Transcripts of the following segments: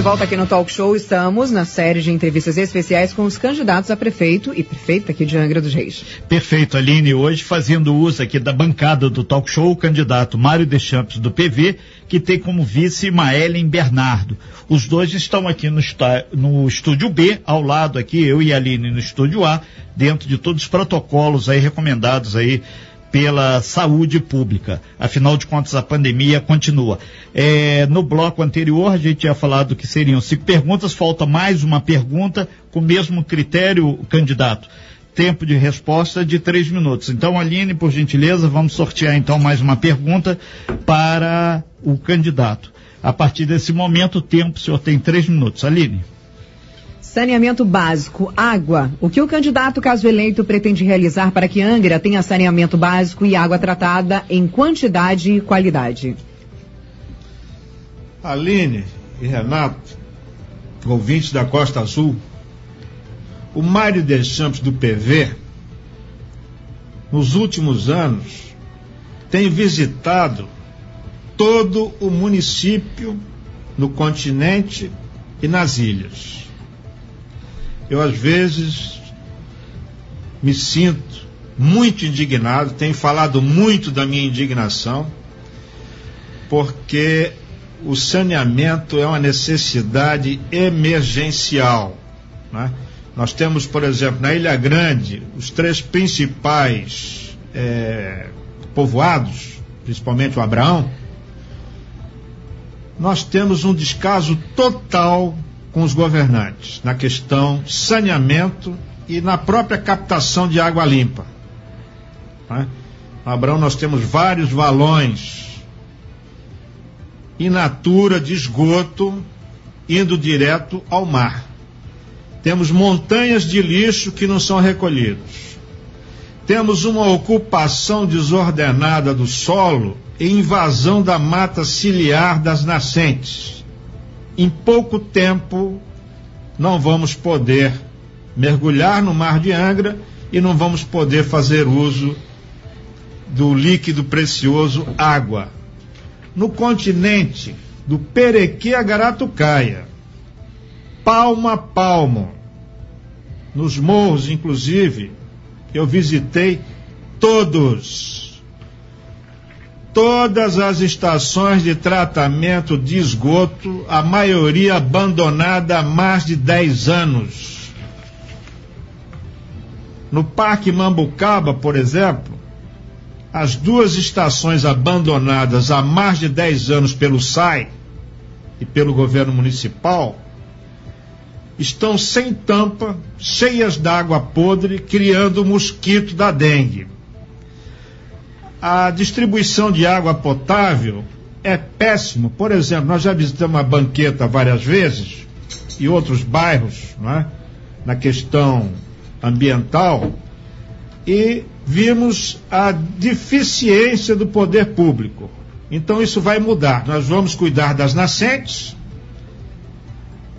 de volta aqui no Talk Show. Estamos na série de entrevistas especiais com os candidatos a prefeito e prefeita aqui de Angra dos Reis. Perfeito, Aline. Hoje fazendo uso aqui da bancada do Talk Show, o candidato Mário Deschamps do PV, que tem como vice Maelen Bernardo. Os dois estão aqui no, no estúdio B, ao lado aqui, eu e a Aline no estúdio A, dentro de todos os protocolos aí recomendados aí pela saúde pública. Afinal de contas, a pandemia continua. É, no bloco anterior, a gente tinha falado que seriam cinco perguntas, falta mais uma pergunta com o mesmo critério, candidato. Tempo de resposta de três minutos. Então, Aline, por gentileza, vamos sortear então mais uma pergunta para o candidato. A partir desse momento, o tempo, o senhor tem três minutos. Aline. Saneamento básico, água. O que o candidato, caso eleito, pretende realizar para que Angra tenha saneamento básico e água tratada em quantidade e qualidade? Aline e Renato, ouvintes da Costa Azul, o Mário Deschamps do PV, nos últimos anos, tem visitado todo o município no continente e nas ilhas eu às vezes me sinto muito indignado, tenho falado muito da minha indignação, porque o saneamento é uma necessidade emergencial. Né? Nós temos, por exemplo, na Ilha Grande, os três principais é, povoados, principalmente o Abraão, nós temos um descaso total com os governantes na questão saneamento e na própria captação de água limpa. Né? Abraão, nós temos vários valões in natura de esgoto indo direto ao mar. Temos montanhas de lixo que não são recolhidos. Temos uma ocupação desordenada do solo e invasão da mata ciliar das nascentes em pouco tempo não vamos poder mergulhar no mar de Angra e não vamos poder fazer uso do líquido precioso água. No continente, do Perequê a Garatucaia, palmo a palmo, nos morros, inclusive, eu visitei todos todas as estações de tratamento de esgoto, a maioria abandonada há mais de 10 anos. No Parque Mambucaba, por exemplo, as duas estações abandonadas há mais de 10 anos pelo SAI e pelo governo municipal estão sem tampa, cheias d'água podre, criando o mosquito da dengue a distribuição de água potável é péssimo. Por exemplo, nós já visitamos a banqueta várias vezes e outros bairros, é? na questão ambiental, e vimos a deficiência do poder público. Então isso vai mudar. Nós vamos cuidar das nascentes,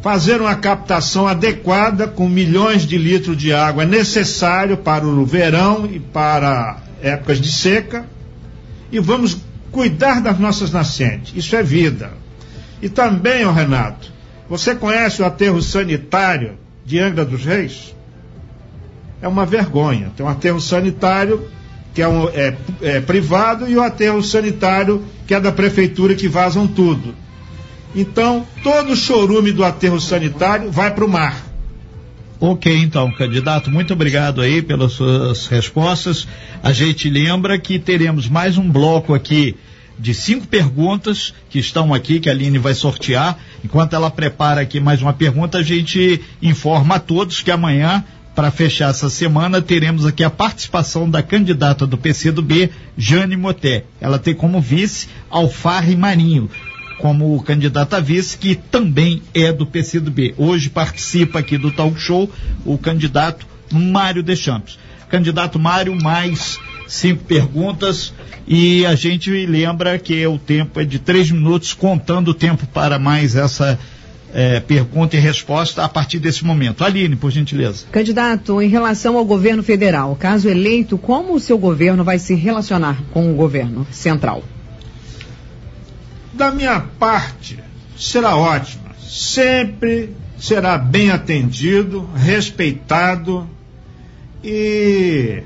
fazer uma captação adequada com milhões de litros de água necessário para o verão e para épocas de seca, e vamos cuidar das nossas nascentes. Isso é vida. E também, oh Renato, você conhece o aterro sanitário de Angra dos Reis? É uma vergonha. Tem um aterro sanitário que é, um, é, é privado e o aterro sanitário que é da prefeitura que vazam tudo. Então, todo o chorume do aterro sanitário vai para o mar. Ok, então, candidato, muito obrigado aí pelas suas respostas. A gente lembra que teremos mais um bloco aqui de cinco perguntas que estão aqui, que a Aline vai sortear. Enquanto ela prepara aqui mais uma pergunta, a gente informa a todos que amanhã, para fechar essa semana, teremos aqui a participação da candidata do PCdoB, Jane Moté. Ela tem como vice Alfarre Marinho como candidato a vice, que também é do PCdoB. Hoje participa aqui do talk show o candidato Mário Deschamps. Candidato Mário, mais cinco perguntas e a gente lembra que o tempo é de três minutos, contando o tempo para mais essa é, pergunta e resposta a partir desse momento. Aline, por gentileza. Candidato, em relação ao governo federal, caso eleito, como o seu governo vai se relacionar com o governo central? Da minha parte, será ótima. sempre será bem atendido, respeitado e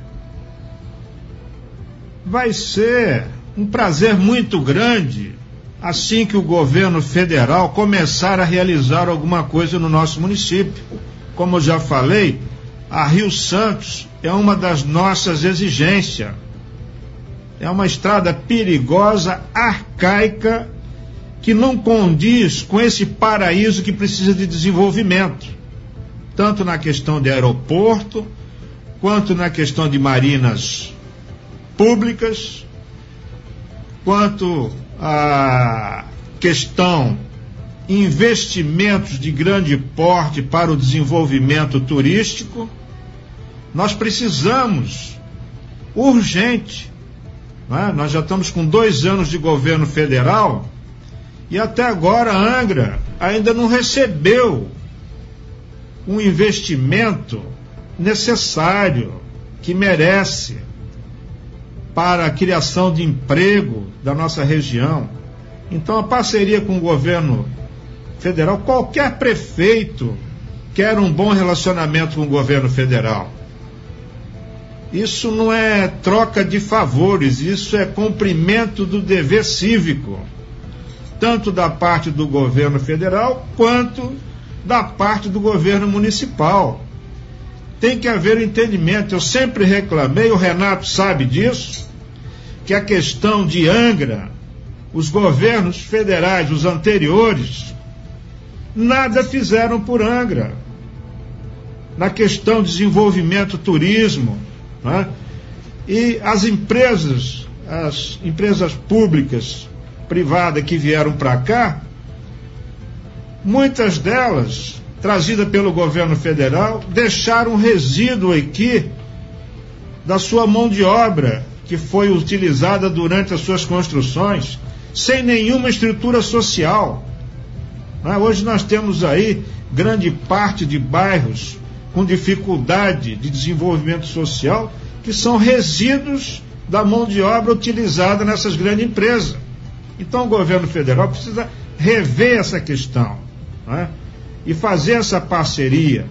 vai ser um prazer muito grande assim que o governo federal começar a realizar alguma coisa no nosso município. Como já falei, a Rio Santos é uma das nossas exigências. É uma estrada perigosa, arcaica, que não condiz com esse paraíso que precisa de desenvolvimento, tanto na questão de aeroporto, quanto na questão de marinas públicas, quanto a questão investimentos de grande porte para o desenvolvimento turístico, nós precisamos, urgente, é? nós já estamos com dois anos de governo federal e até agora Angra ainda não recebeu um investimento necessário que merece para a criação de emprego da nossa região. Então, a parceria com o governo federal, qualquer prefeito quer um bom relacionamento com o governo federal. Isso não é troca de favores, isso é cumprimento do dever cívico, tanto da parte do governo federal quanto da parte do governo municipal. Tem que haver um entendimento. Eu sempre reclamei, o Renato sabe disso que a questão de Angra, os governos federais, os anteriores, nada fizeram por Angra. Na questão de desenvolvimento turismo, né? e as empresas, as empresas públicas, privadas que vieram para cá, muitas delas, trazidas pelo governo federal, deixaram resíduo aqui da sua mão de obra que foi utilizada durante as suas construções, sem nenhuma estrutura social. É? Hoje nós temos aí grande parte de bairros com dificuldade de desenvolvimento social, que são resíduos da mão de obra utilizada nessas grandes empresas. Então o governo federal precisa rever essa questão é? e fazer essa parceria.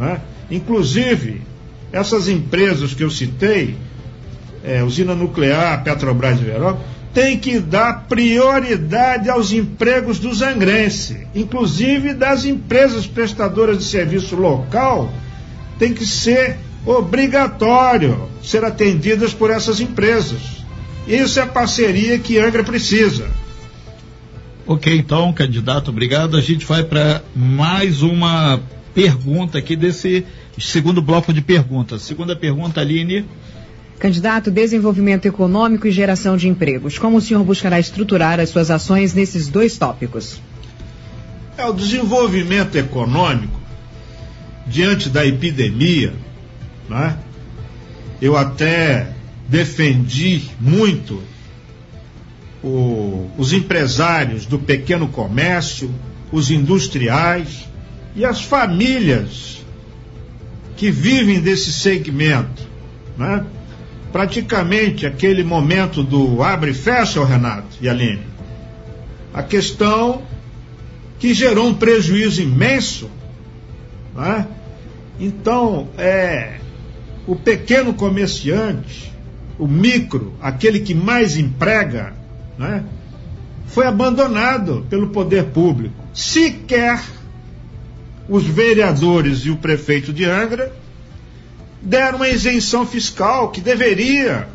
É? Inclusive, essas empresas que eu citei, é, usina nuclear, Petrobras e Veró, tem que dar prioridade aos empregos dos angrenses, inclusive das empresas prestadoras de serviço local, tem que ser obrigatório ser atendidas por essas empresas. Isso é a parceria que Angra precisa. Ok, então, candidato, obrigado. A gente vai para mais uma pergunta aqui desse segundo bloco de perguntas. Segunda pergunta, Aline. Candidato, desenvolvimento econômico e geração de empregos. Como o senhor buscará estruturar as suas ações nesses dois tópicos? É o desenvolvimento econômico diante da epidemia, né? Eu até defendi muito o, os empresários do pequeno comércio, os industriais e as famílias que vivem desse segmento, né? praticamente aquele momento do abre e fecha, Renato e Aline. A questão que gerou um prejuízo imenso. Né? Então, é, o pequeno comerciante, o micro, aquele que mais emprega, né? foi abandonado pelo poder público. Sequer os vereadores e o prefeito de Angra deram uma isenção fiscal que deveria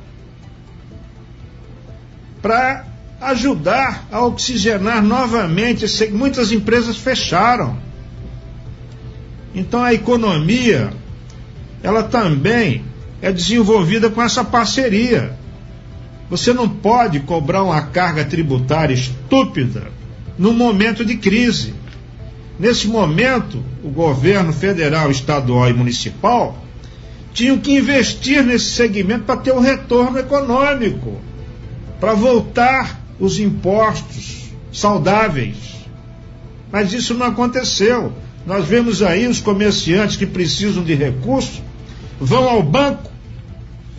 para ajudar a oxigenar novamente. Muitas empresas fecharam. Então a economia, ela também é desenvolvida com essa parceria. Você não pode cobrar uma carga tributária estúpida num momento de crise. Nesse momento, o governo federal, estadual e municipal tinham que investir nesse segmento para ter um retorno econômico, para voltar os impostos saudáveis. Mas isso não aconteceu. Nós vemos aí os comerciantes que precisam de recursos vão ao banco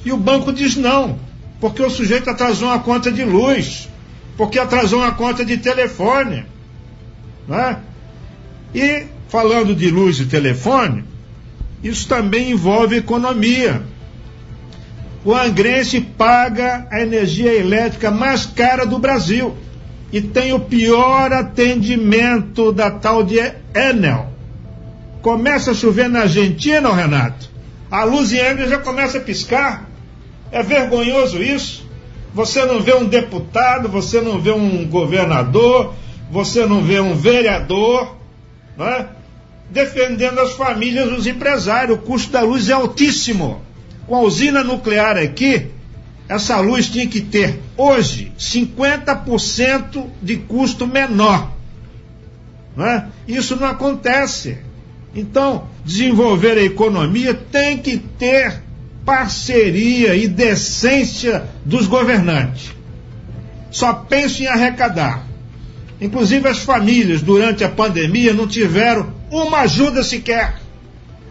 e o banco diz não, porque o sujeito atrasou uma conta de luz, porque atrasou uma conta de telefone. Né? E falando de luz e telefone, isso também envolve economia. O angrense paga a energia elétrica mais cara do Brasil e tem o pior atendimento da tal de Enel. Começa a chover na Argentina, Renato. A luz em Angra já começa a piscar. É vergonhoso isso. Você não vê um deputado, você não vê um governador, você não vê um vereador, né? defendendo as famílias dos empresários. O custo da luz é altíssimo. Com a usina nuclear aqui, essa luz tinha que ter hoje 50% de custo menor. Né? Isso não acontece. Então, desenvolver a economia tem que ter parceria e decência dos governantes. Só penso em arrecadar. Inclusive as famílias durante a pandemia não tiveram uma ajuda sequer.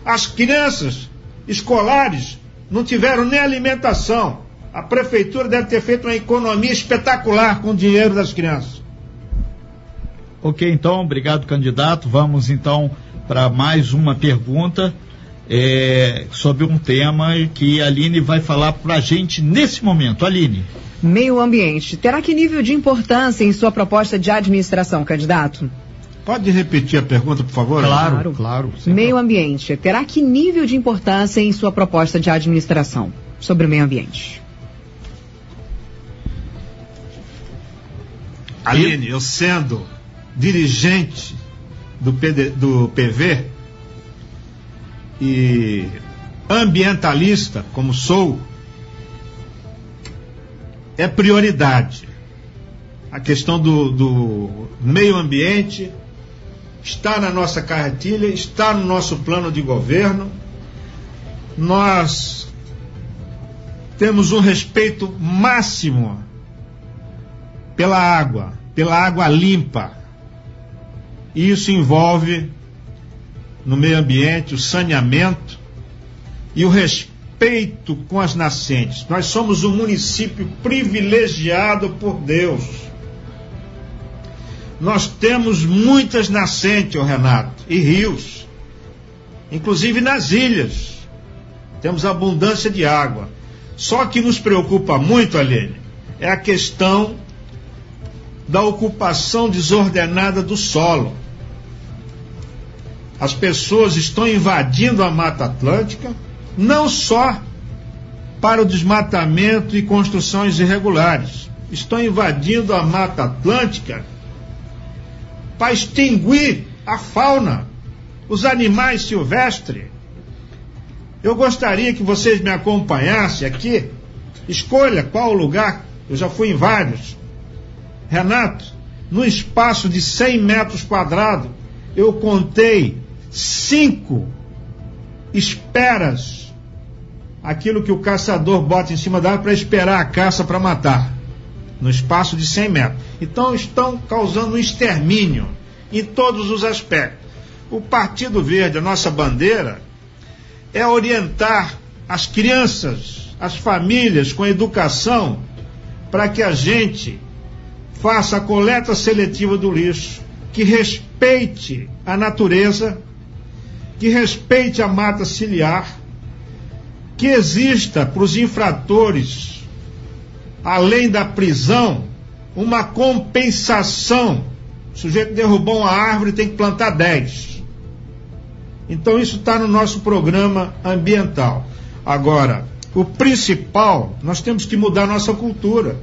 As crianças escolares não tiveram nem alimentação. A prefeitura deve ter feito uma economia espetacular com o dinheiro das crianças. Ok, então, obrigado, candidato. Vamos então para mais uma pergunta é, sobre um tema que a Aline vai falar para a gente nesse momento. Aline. Meio ambiente. Terá que nível de importância em sua proposta de administração, candidato? Pode repetir a pergunta, por favor? Claro, claro. Meio ambiente. Terá que nível de importância em sua proposta de administração sobre o meio ambiente? Aline, eu sendo dirigente do, PD, do PV e ambientalista, como sou, é prioridade. A questão do, do meio ambiente está na nossa cartilha, está no nosso plano de governo. Nós temos um respeito máximo pela água, pela água limpa. E isso envolve no meio ambiente o saneamento e o respeito com as nascentes. Nós somos um município privilegiado por Deus nós temos muitas nascentes, Renato, e rios, inclusive nas ilhas. Temos abundância de água. Só que nos preocupa muito, Aline, é a questão da ocupação desordenada do solo. As pessoas estão invadindo a Mata Atlântica, não só para o desmatamento e construções irregulares, estão invadindo a Mata Atlântica para extinguir a fauna, os animais silvestres. Eu gostaria que vocês me acompanhassem aqui. Escolha qual lugar, eu já fui em vários. Renato, no espaço de 100 metros quadrados, eu contei cinco esperas, aquilo que o caçador bota em cima da para esperar a caça para matar no espaço de 100 metros. Então estão causando um extermínio em todos os aspectos. O Partido Verde, a nossa bandeira, é orientar as crianças, as famílias com educação para que a gente faça a coleta seletiva do lixo, que respeite a natureza, que respeite a mata ciliar, que exista para os infratores além da prisão, uma compensação. O sujeito derrubou uma árvore tem que plantar 10. Então isso está no nosso programa ambiental. Agora, o principal, nós temos que mudar nossa cultura.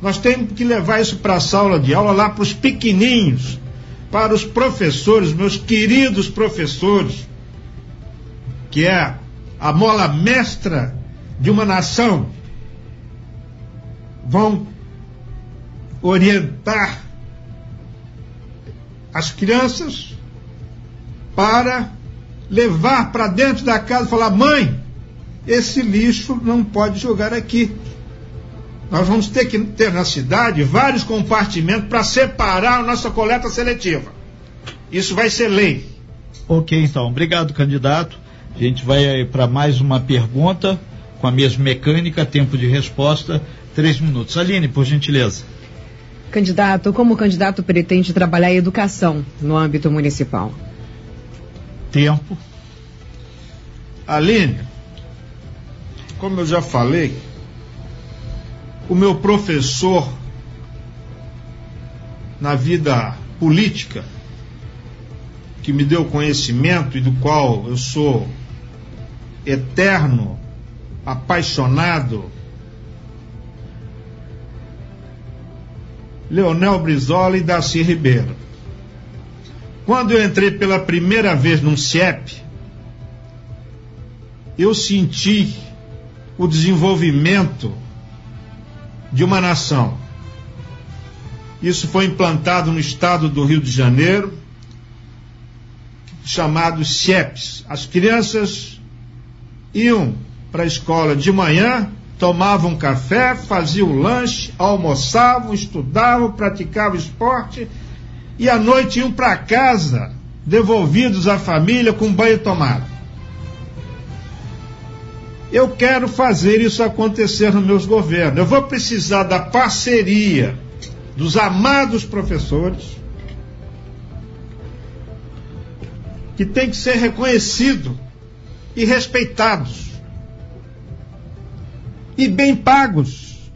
Nós temos que levar isso para a sala de aula, lá para os pequeninhos, para os professores, meus queridos professores, que é a mola mestra de uma nação vão orientar as crianças para levar para dentro da casa e falar: mãe, esse lixo não pode jogar aqui. Nós vamos ter que ter na cidade vários compartimentos para separar a nossa coleta seletiva. Isso vai ser lei. Ok, então. Obrigado, candidato. A gente vai para mais uma pergunta com a mesma mecânica, tempo de resposta. Três minutos. Aline, por gentileza. Candidato, como o candidato pretende trabalhar a educação no âmbito municipal? Tempo. Aline, como eu já falei, o meu professor na vida política, que me deu conhecimento e do qual eu sou eterno, apaixonado, Leonel Brizola e Darcy Ribeiro. Quando eu entrei pela primeira vez num CIEP, eu senti o desenvolvimento de uma nação. Isso foi implantado no estado do Rio de Janeiro, chamados CIEPs. As crianças iam para a escola de manhã tomavam café, faziam lanche, almoçavam, estudavam, praticavam esporte e à noite iam para casa, devolvidos à família com banho tomado. Eu quero fazer isso acontecer nos meus governos. Eu vou precisar da parceria dos amados professores, que tem que ser reconhecido e respeitados e bem pagos.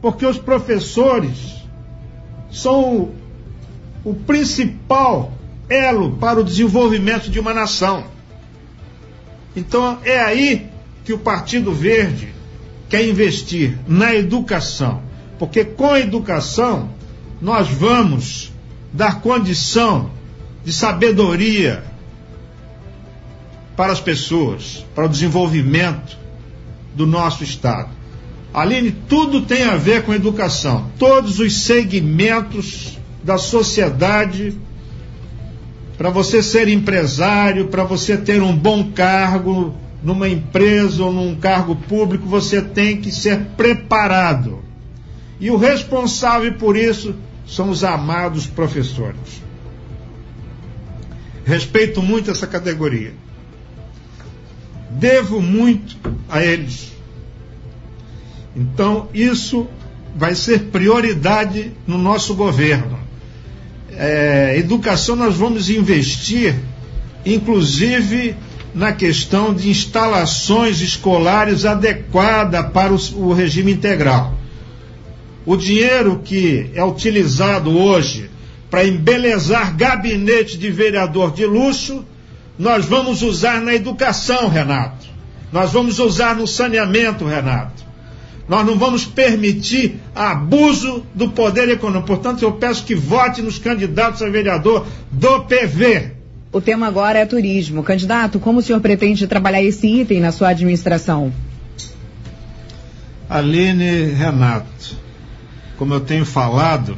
Porque os professores são o, o principal elo para o desenvolvimento de uma nação. Então é aí que o Partido Verde quer investir na educação, porque com a educação nós vamos dar condição de sabedoria para as pessoas, para o desenvolvimento do nosso Estado. Aline, tudo tem a ver com educação. Todos os segmentos da sociedade, para você ser empresário, para você ter um bom cargo numa empresa ou num cargo público, você tem que ser preparado. E o responsável por isso são os amados professores. Respeito muito essa categoria. Devo muito a eles. Então, isso vai ser prioridade no nosso governo. É, educação, nós vamos investir, inclusive, na questão de instalações escolares adequadas para o, o regime integral. O dinheiro que é utilizado hoje para embelezar gabinete de vereador de luxo nós vamos usar na educação, Renato. Nós vamos usar no saneamento, Renato. Nós não vamos permitir abuso do poder econômico. Portanto, eu peço que vote nos candidatos a vereador do PV. O tema agora é turismo. Candidato, como o senhor pretende trabalhar esse item na sua administração? Aline Renato, como eu tenho falado,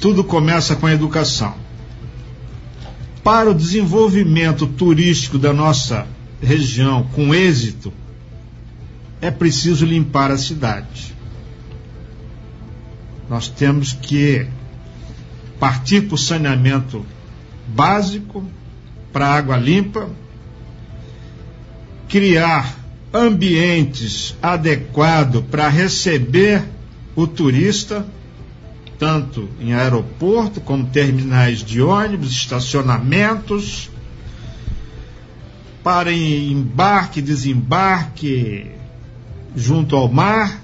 tudo começa com a educação para o desenvolvimento turístico da nossa região com êxito, é preciso limpar a cidade. Nós temos que partir para o saneamento básico, para água limpa, criar ambientes adequados para receber o turista tanto em aeroporto como terminais de ônibus, estacionamentos, para embarque, desembarque junto ao mar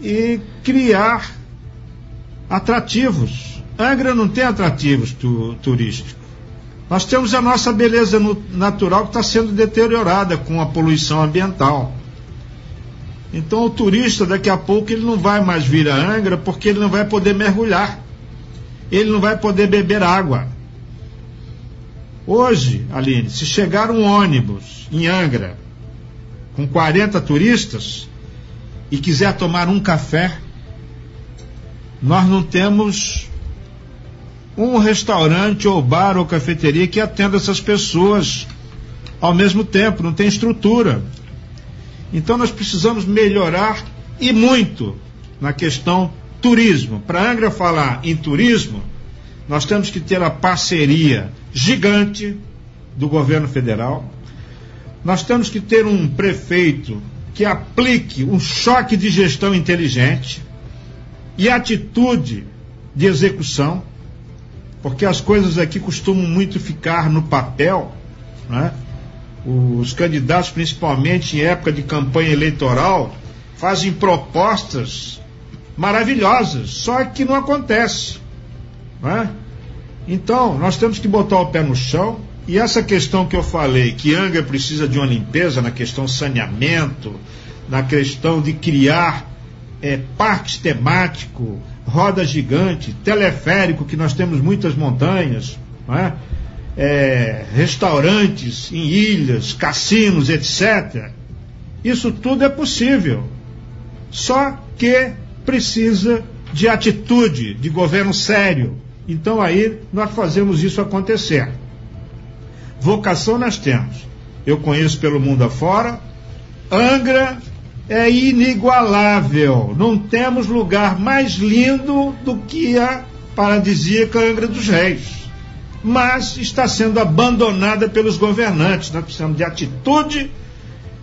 e criar atrativos. Angra não tem atrativos tu, turísticos. Nós temos a nossa beleza natural que está sendo deteriorada com a poluição ambiental. Então o turista daqui a pouco ele não vai mais vir a Angra porque ele não vai poder mergulhar. Ele não vai poder beber água. Hoje, Aline, se chegar um ônibus em Angra com 40 turistas e quiser tomar um café, nós não temos um restaurante ou bar ou cafeteria que atenda essas pessoas ao mesmo tempo, não tem estrutura. Então nós precisamos melhorar e muito na questão turismo. Para Angra falar em turismo, nós temos que ter a parceria gigante do governo federal. Nós temos que ter um prefeito que aplique um choque de gestão inteligente e atitude de execução, porque as coisas aqui costumam muito ficar no papel, né? Os candidatos, principalmente em época de campanha eleitoral, fazem propostas maravilhosas, só que não acontece. Né? Então, nós temos que botar o pé no chão. E essa questão que eu falei, que Angra precisa de uma limpeza na questão saneamento, na questão de criar é, parques temáticos, roda gigante, teleférico, que nós temos muitas montanhas, é? É, restaurantes em ilhas, cassinos, etc. Isso tudo é possível. Só que precisa de atitude, de governo sério. Então aí nós fazemos isso acontecer. Vocação nós temos. Eu conheço pelo mundo afora. Angra é inigualável. Não temos lugar mais lindo do que a paradisíaca Angra dos Reis. Mas está sendo abandonada pelos governantes. Nós precisamos de atitude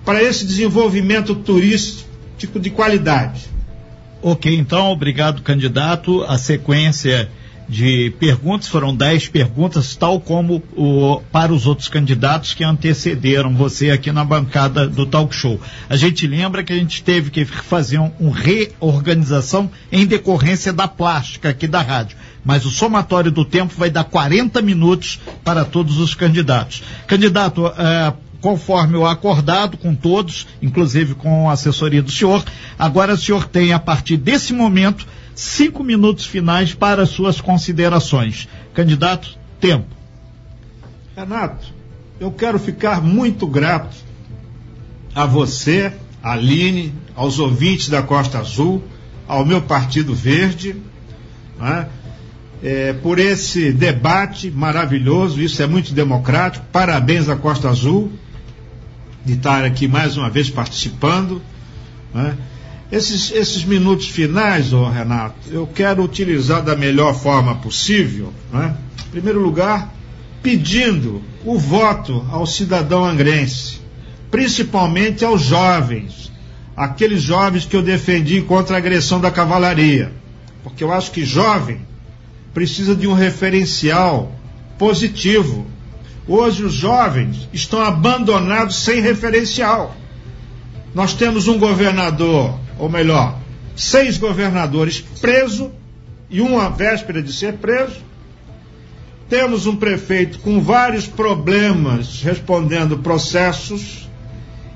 para esse desenvolvimento turístico de qualidade. Ok, então, obrigado, candidato. A sequência de perguntas foram dez perguntas, tal como o, para os outros candidatos que antecederam você aqui na bancada do talk show. A gente lembra que a gente teve que fazer um, um reorganização em decorrência da plástica aqui da rádio. Mas o somatório do tempo vai dar 40 minutos para todos os candidatos. Candidato, uh, conforme o acordado com todos, inclusive com a assessoria do senhor. Agora o senhor tem, a partir desse momento, cinco minutos finais para suas considerações. Candidato, tempo. Renato, eu quero ficar muito grato a você, a Aline, aos ouvintes da Costa Azul, ao meu Partido Verde, né, é, por esse debate maravilhoso, isso é muito democrático. Parabéns à Costa Azul de estar aqui mais uma vez participando. Né? Esses, esses minutos finais, oh, Renato, eu quero utilizar da melhor forma possível, né? em primeiro lugar, pedindo o voto ao cidadão angrense, principalmente aos jovens, aqueles jovens que eu defendi contra a agressão da cavalaria, porque eu acho que jovem precisa de um referencial positivo Hoje os jovens estão abandonados sem referencial. Nós temos um governador, ou melhor, seis governadores presos e uma véspera de ser preso. Temos um prefeito com vários problemas respondendo processos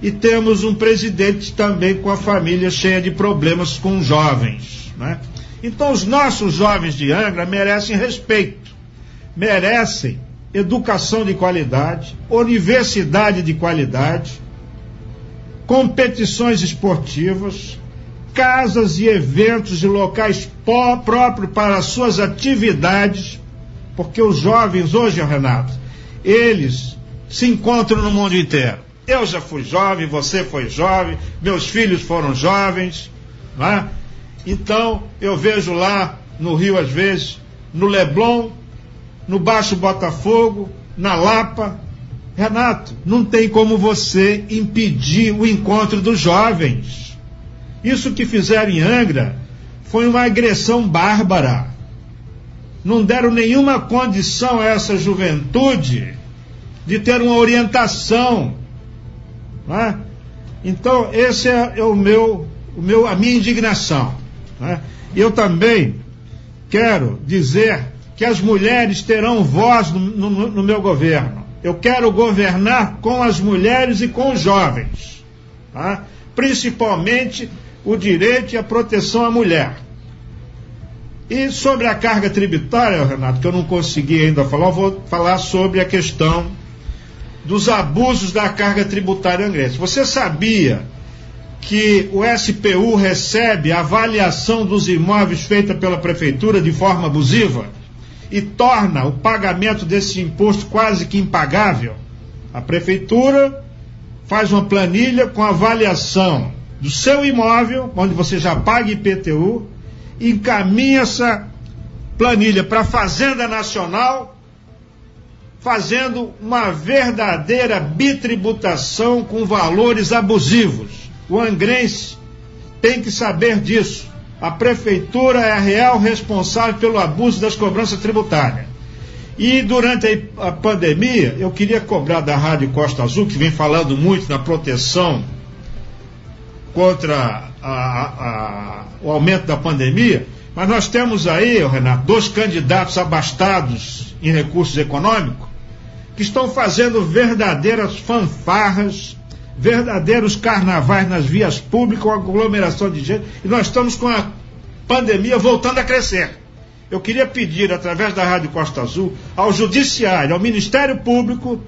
e temos um presidente também com a família cheia de problemas com jovens. Né? Então, os nossos jovens de Angra merecem respeito, merecem educação de qualidade, universidade de qualidade, competições esportivas, casas e eventos e locais próprios para suas atividades, porque os jovens hoje, Renato, eles se encontram no mundo inteiro. Eu já fui jovem, você foi jovem, meus filhos foram jovens, é? Então, eu vejo lá no Rio, às vezes, no Leblon, no Baixo Botafogo, na Lapa. Renato, não tem como você impedir o encontro dos jovens. Isso que fizeram em Angra foi uma agressão bárbara. Não deram nenhuma condição a essa juventude de ter uma orientação. É? Então, esse é, o meu, o meu, a minha indignação. É? Eu também quero dizer que as mulheres terão voz no, no, no meu governo. Eu quero governar com as mulheres e com os jovens. Tá? Principalmente o direito e a proteção à mulher. E sobre a carga tributária, Renato, que eu não consegui ainda falar, vou falar sobre a questão dos abusos da carga tributária angrense. Você sabia que o SPU recebe a avaliação dos imóveis feita pela prefeitura de forma abusiva? e torna o pagamento desse imposto quase que impagável. A prefeitura faz uma planilha com avaliação do seu imóvel, onde você já paga IPTU, encaminha essa planilha para a Fazenda Nacional, fazendo uma verdadeira bitributação com valores abusivos. O angrense tem que saber disso. A prefeitura é a real responsável pelo abuso das cobranças tributárias. E durante a pandemia, eu queria cobrar da Rádio Costa Azul, que vem falando muito na proteção contra a, a, o aumento da pandemia, mas nós temos aí, Renato, dois candidatos abastados em recursos econômicos que estão fazendo verdadeiras fanfarras, verdadeiros carnavais nas vias públicas, com aglomeração de gente, e nós estamos com a pandemia voltando a crescer. Eu queria pedir, através da Rádio Costa Azul, ao Judiciário, ao Ministério Público,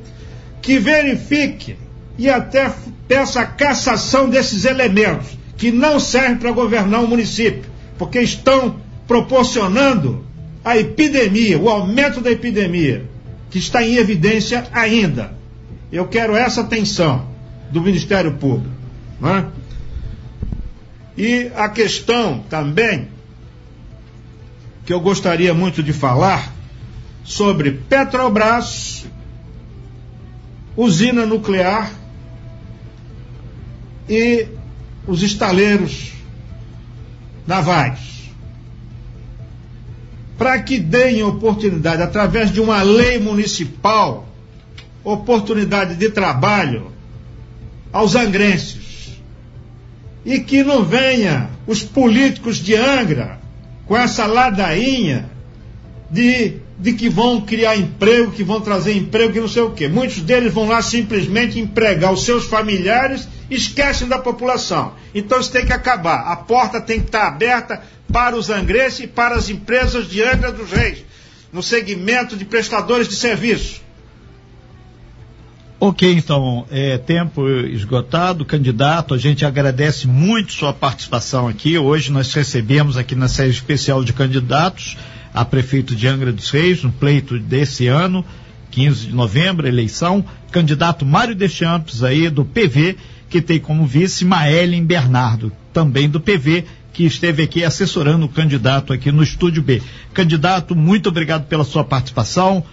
que verifique e até peça a cassação desses elementos que não servem para governar o município, porque estão proporcionando a epidemia, o aumento da epidemia, que está em evidência ainda. Eu quero essa atenção do Ministério Público. Não é? E a questão também que eu gostaria muito de falar sobre Petrobras, usina nuclear e os estaleiros navais. Para que deem oportunidade, através de uma lei municipal, oportunidade de trabalho aos angrenses. E que não venha os políticos de Angra com essa ladainha de, de que vão criar emprego, que vão trazer emprego, que não sei o quê. Muitos deles vão lá simplesmente empregar os seus familiares esquecem da população. Então isso tem que acabar. A porta tem que estar aberta para os angrenses e para as empresas de Angra dos Reis, no segmento de prestadores de serviço. Ok, então, é, tempo esgotado, candidato, a gente agradece muito sua participação aqui. Hoje nós recebemos aqui na série especial de candidatos a prefeito de Angra dos Reis, no pleito desse ano, 15 de novembro, eleição, candidato Mário Deschamps aí do PV, que tem como vice Maelen Bernardo, também do PV, que esteve aqui assessorando o candidato aqui no Estúdio B. Candidato, muito obrigado pela sua participação.